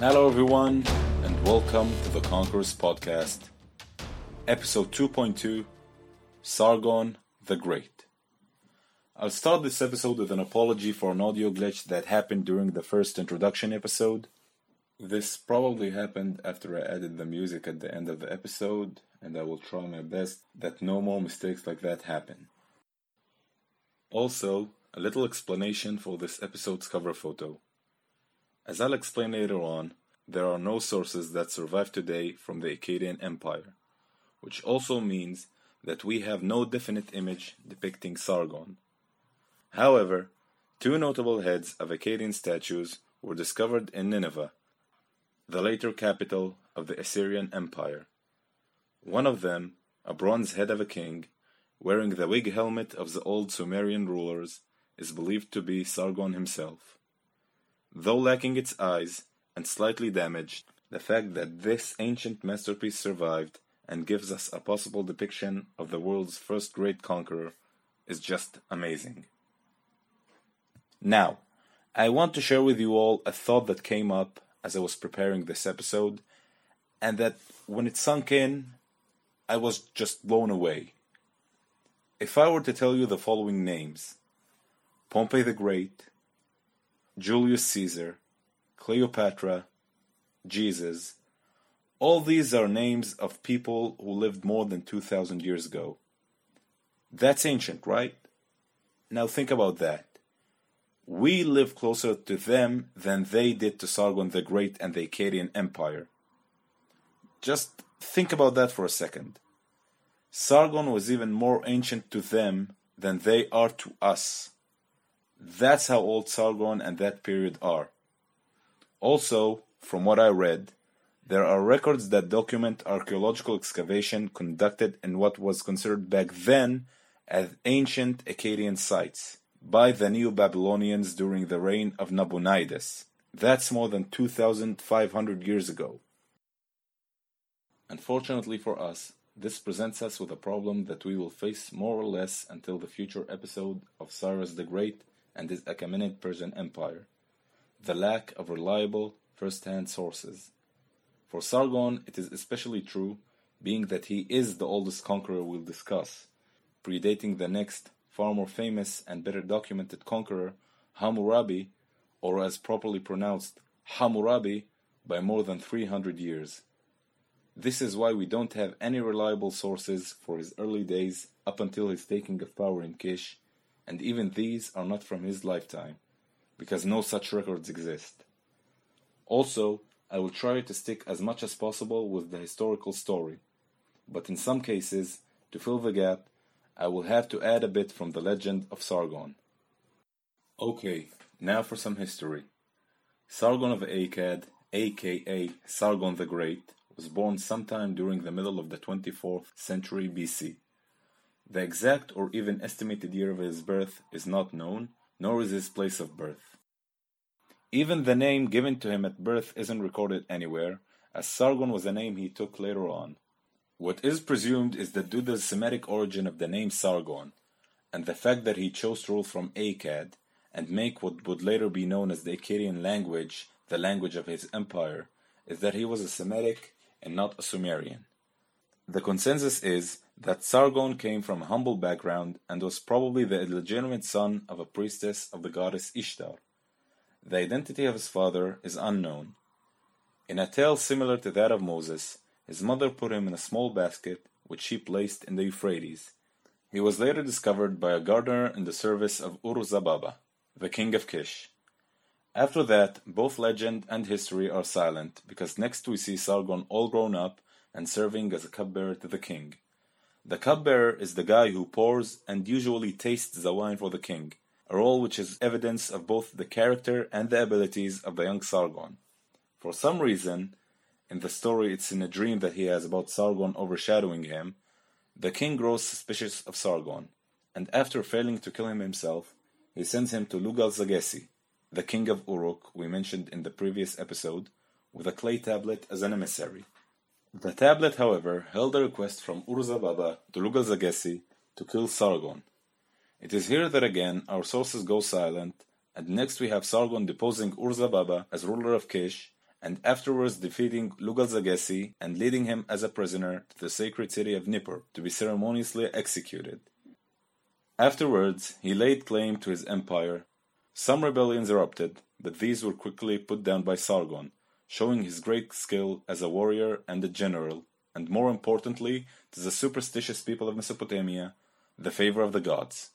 Hello, everyone, and welcome to the Conquerors Podcast, episode 2.2 Sargon the Great. I'll start this episode with an apology for an audio glitch that happened during the first introduction episode. This probably happened after I added the music at the end of the episode, and I will try my best that no more mistakes like that happen. Also, a little explanation for this episode's cover photo. As I'll explain later on, there are no sources that survive today from the Akkadian Empire, which also means that we have no definite image depicting Sargon. However, two notable heads of Akkadian statues were discovered in Nineveh, the later capital of the Assyrian Empire. One of them, a bronze head of a king, wearing the wig helmet of the old Sumerian rulers, is believed to be Sargon himself. Though lacking its eyes and slightly damaged, the fact that this ancient masterpiece survived and gives us a possible depiction of the world's first great conqueror is just amazing. Now, I want to share with you all a thought that came up as I was preparing this episode, and that when it sunk in, I was just blown away. If I were to tell you the following names Pompey the Great, Julius Caesar, Cleopatra, Jesus. All these are names of people who lived more than 2,000 years ago. That's ancient, right? Now think about that. We live closer to them than they did to Sargon the Great and the Akkadian Empire. Just think about that for a second. Sargon was even more ancient to them than they are to us. That's how old Sargon and that period are. Also, from what I read, there are records that document archaeological excavation conducted in what was considered back then as ancient Akkadian sites by the Neo Babylonians during the reign of Nabonidus. That's more than 2,500 years ago. Unfortunately for us, this presents us with a problem that we will face more or less until the future episode of Cyrus the Great and his Achaemenid Persian Empire the lack of reliable first hand sources. For Sargon, it is especially true, being that he is the oldest conqueror we'll discuss, predating the next, far more famous and better documented conqueror, Hammurabi, or as properly pronounced, Hammurabi, by more than 300 years. This is why we don't have any reliable sources for his early days up until his taking of power in Kish, and even these are not from his lifetime, because no such records exist. Also, I will try to stick as much as possible with the historical story, but in some cases, to fill the gap, I will have to add a bit from the legend of Sargon. Okay, now for some history. Sargon of Akkad, aka Sargon the Great, was born sometime during the middle of the 24th century BC. The exact or even estimated year of his birth is not known, nor is his place of birth. Even the name given to him at birth isn't recorded anywhere, as Sargon was a name he took later on. What is presumed is the Semitic origin of the name Sargon, and the fact that he chose to rule from Akkad and make what would later be known as the Akkadian language the language of his empire, is that he was a Semitic and not a Sumerian. The consensus is that Sargon came from a humble background and was probably the illegitimate son of a priestess of the goddess Ishtar. The identity of his father is unknown. In a tale similar to that of Moses, his mother put him in a small basket which she placed in the Euphrates. He was later discovered by a gardener in the service of Ur-Zababa, the king of Kish. After that, both legend and history are silent because next we see Sargon all grown up and serving as a cupbearer to the king. The cupbearer is the guy who pours and usually tastes the wine for the king, a role which is evidence of both the character and the abilities of the young Sargon. For some reason, in the story it's in a dream that he has about Sargon overshadowing him, the king grows suspicious of Sargon, and after failing to kill him himself, he sends him to Lugal Zaggisi, the king of Uruk we mentioned in the previous episode, with a clay tablet as an emissary. The tablet, however, held a request from Ur-Zababa to Lugal-Zaggisi to kill Sargon. It is here that again our sources go silent, and next we have Sargon deposing Ur-Zababa as ruler of Kish, and afterwards defeating Lugalzagesi and leading him as a prisoner to the sacred city of Nippur to be ceremoniously executed. Afterwards, he laid claim to his empire. Some rebellions erupted, but these were quickly put down by Sargon, showing his great skill as a warrior and a general, and more importantly, to the superstitious people of Mesopotamia, the favor of the gods.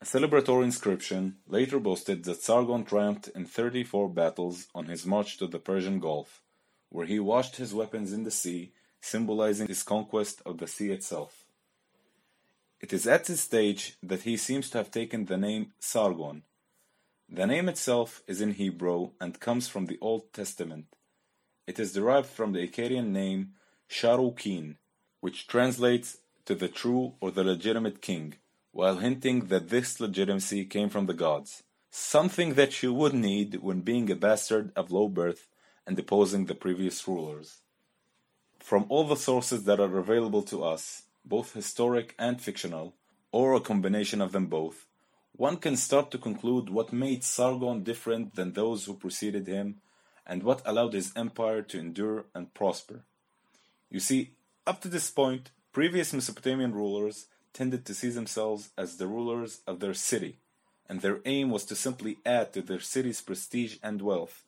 A celebratory inscription later boasted that Sargon triumphed in 34 battles on his march to the Persian Gulf, where he washed his weapons in the sea, symbolizing his conquest of the sea itself. It is at this stage that he seems to have taken the name Sargon. The name itself is in Hebrew and comes from the Old Testament. It is derived from the Akkadian name Sharukin, which translates to the true or the legitimate king, while hinting that this legitimacy came from the gods, something that you would need when being a bastard of low birth and deposing the previous rulers. From all the sources that are available to us, both historic and fictional, or a combination of them both, one can start to conclude what made Sargon different than those who preceded him and what allowed his empire to endure and prosper. You see, up to this point, previous Mesopotamian rulers tended to see themselves as the rulers of their city, and their aim was to simply add to their city's prestige and wealth.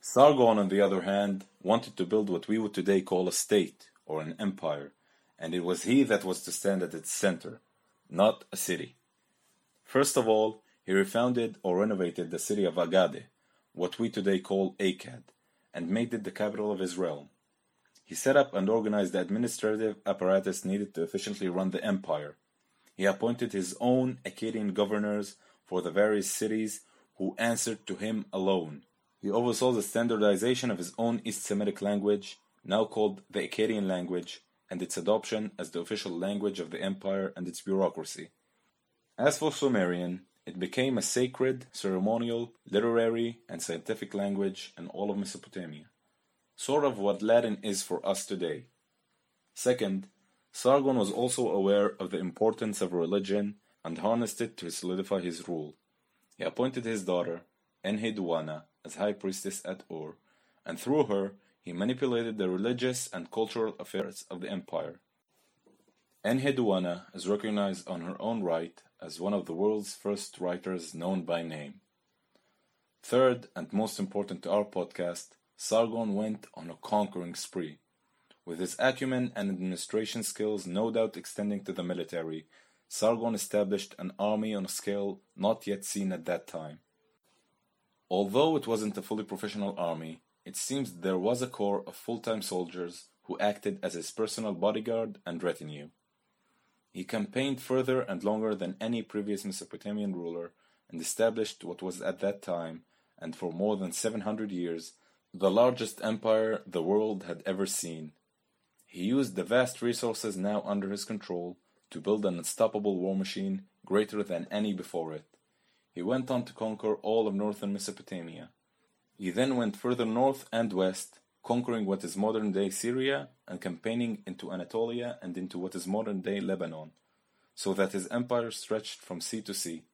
Sargon, on the other hand, wanted to build what we would today call a state or an empire, and it was he that was to stand at its center, not a city. First of all, he refounded or renovated the city of Agade, what we today call Akkad, and made it the capital of his realm. He set up and organized the administrative apparatus needed to efficiently run the empire. He appointed his own Akkadian governors for the various cities who answered to him alone. He oversaw the standardization of his own East Semitic language, now called the Akkadian language, and its adoption as the official language of the empire and its bureaucracy. As for Sumerian, it became a sacred, ceremonial, literary, and scientific language in all of Mesopotamia, sort of what Latin is for us today. Second, Sargon was also aware of the importance of religion and harnessed it to solidify his rule. He appointed his daughter, Enheduanna, as high priestess at Ur, and through her he manipulated the religious and cultural affairs of the empire. Enheduanna is recognized on her own right as one of the world's first writers known by name. Third, and most important to our podcast, Sargon went on a conquering spree. With his acumen and administration skills no doubt extending to the military, Sargon established an army on a scale not yet seen at that time. Although it wasn't a fully professional army, it seems there was a corps of full-time soldiers who acted as his personal bodyguard and retinue. He campaigned further and longer than any previous Mesopotamian ruler and established what was at that time, and for more than 700 years, the largest empire the world had ever seen. He used the vast resources now under his control to build an unstoppable war machine greater than any before it. He went on to conquer all of northern Mesopotamia, he then went further north and west, conquering what is modern day Syria and campaigning into Anatolia and into what is modern day Lebanon, so that his empire stretched from sea to sea.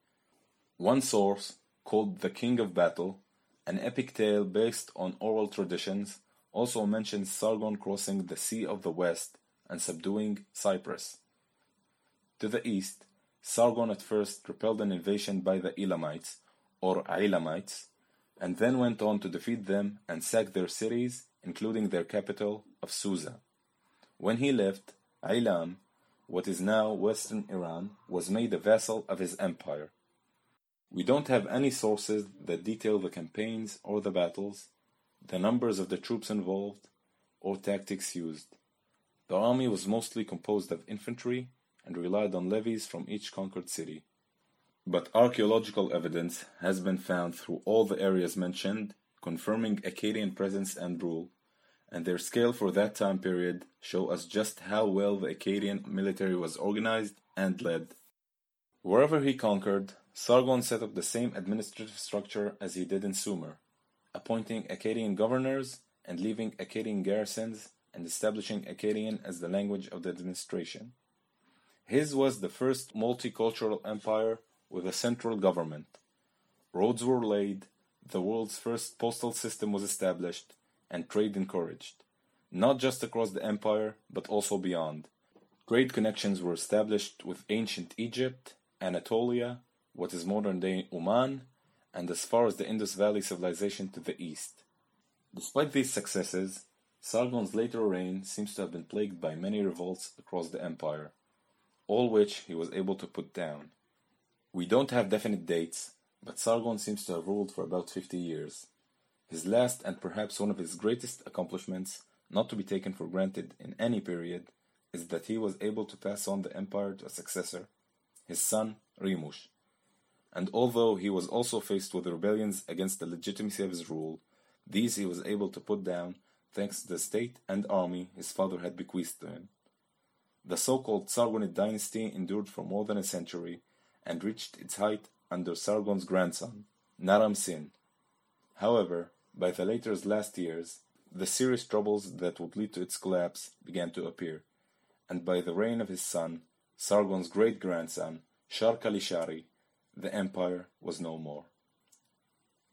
One source, called the King of Battle, an epic tale based on oral traditions, also mentions Sargon crossing the Sea of the West and subduing Cyprus. To the east, Sargon at first repelled an invasion by the Elamites, or Elamites, and then went on to defeat them and sack their cities, including their capital of Susa. When he left, Ilam, what is now western Iran, was made a vassal of his empire. We don't have any sources that detail the campaigns or the battles, the numbers of the troops involved, or tactics used. The army was mostly composed of infantry and relied on levies from each conquered city. But archaeological evidence has been found through all the areas mentioned, confirming Akkadian presence and rule, and their scale for that time period show us just how well the Akkadian military was organized and led. Wherever he conquered, Sargon set up the same administrative structure as he did in Sumer, appointing Akkadian governors and leaving Akkadian garrisons and establishing Akkadian as the language of the administration. His was the first multicultural empire with a central government. Roads were laid, the world's first postal system was established and trade encouraged, not just across the empire, but also beyond. Trade connections were established with ancient Egypt, Anatolia, what is modern day Oman, and as far as the Indus Valley civilization to the east. Despite these successes, Sargon's later reign seems to have been plagued by many revolts across the empire, all which he was able to put down. We don't have definite dates, but Sargon seems to have ruled for about 50 years. His last and perhaps one of his greatest accomplishments, not to be taken for granted in any period, is that he was able to pass on the empire to a successor, his son Rimush. And although he was also faced with rebellions against the legitimacy of his rule, these he was able to put down thanks to the state and army his father had bequeathed to him. The so-called Sargonid dynasty endured for more than a century and reached its height under Sargon's grandson, Naram Sin. However, by the latter's last years, the serious troubles that would lead to its collapse began to appear, and by the reign of his son, Sargon's great-grandson, Sharkalishari, the empire was no more.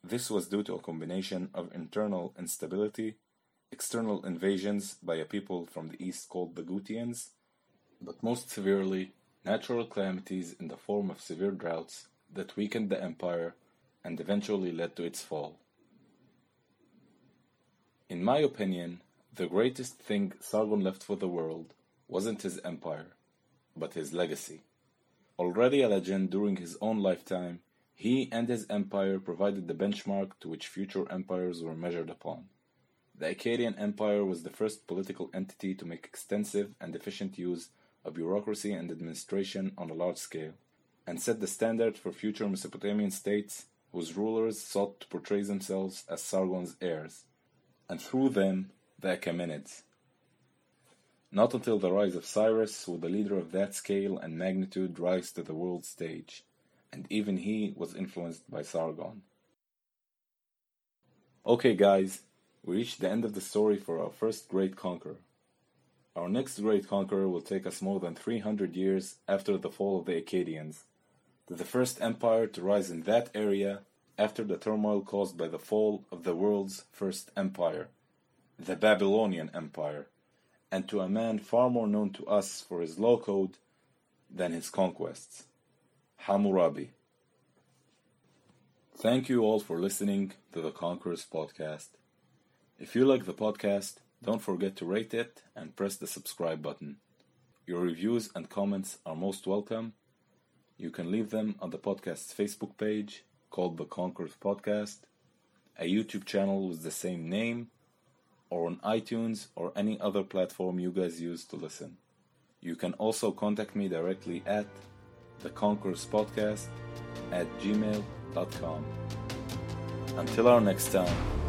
This was due to a combination of internal instability, external invasions by a people from the east called the Gutians, but most severely, natural calamities in the form of severe droughts that weakened the empire and eventually led to its fall. In my opinion, the greatest thing Sargon left for the world wasn't his empire, but his legacy. Already a legend during his own lifetime, he and his empire provided the benchmark to which future empires were measured upon. The Akkadian Empire was the first political entity to make extensive and efficient use of bureaucracy and administration on a large scale, and set the standard for future Mesopotamian states whose rulers sought to portray themselves as Sargon's heirs, and through them the Achaemenids. Not until the rise of Cyrus would a leader of that scale and magnitude rise to the world stage, and even he was influenced by Sargon. Okay, guys, we reached the end of the story for our first great conqueror. Our next great conqueror will take us more than 300 years after the fall of the Akkadians, the first empire to rise in that area after the turmoil caused by the fall of the world's first empire, the Babylonian Empire, and to a man far more known to us for his law code than his conquests, Hammurabi. Thank you all for listening to the Conquerors Podcast. If you like the podcast, don't forget to rate it and press the subscribe button. Your reviews and comments are most welcome. You can leave them on the podcast's Facebook page called The Conquerors Podcast, a YouTube channel with the same name, or on iTunes or any other platform you guys use to listen. You can also contact me directly at The Conquerors Podcast at gmail.com. Until our next time.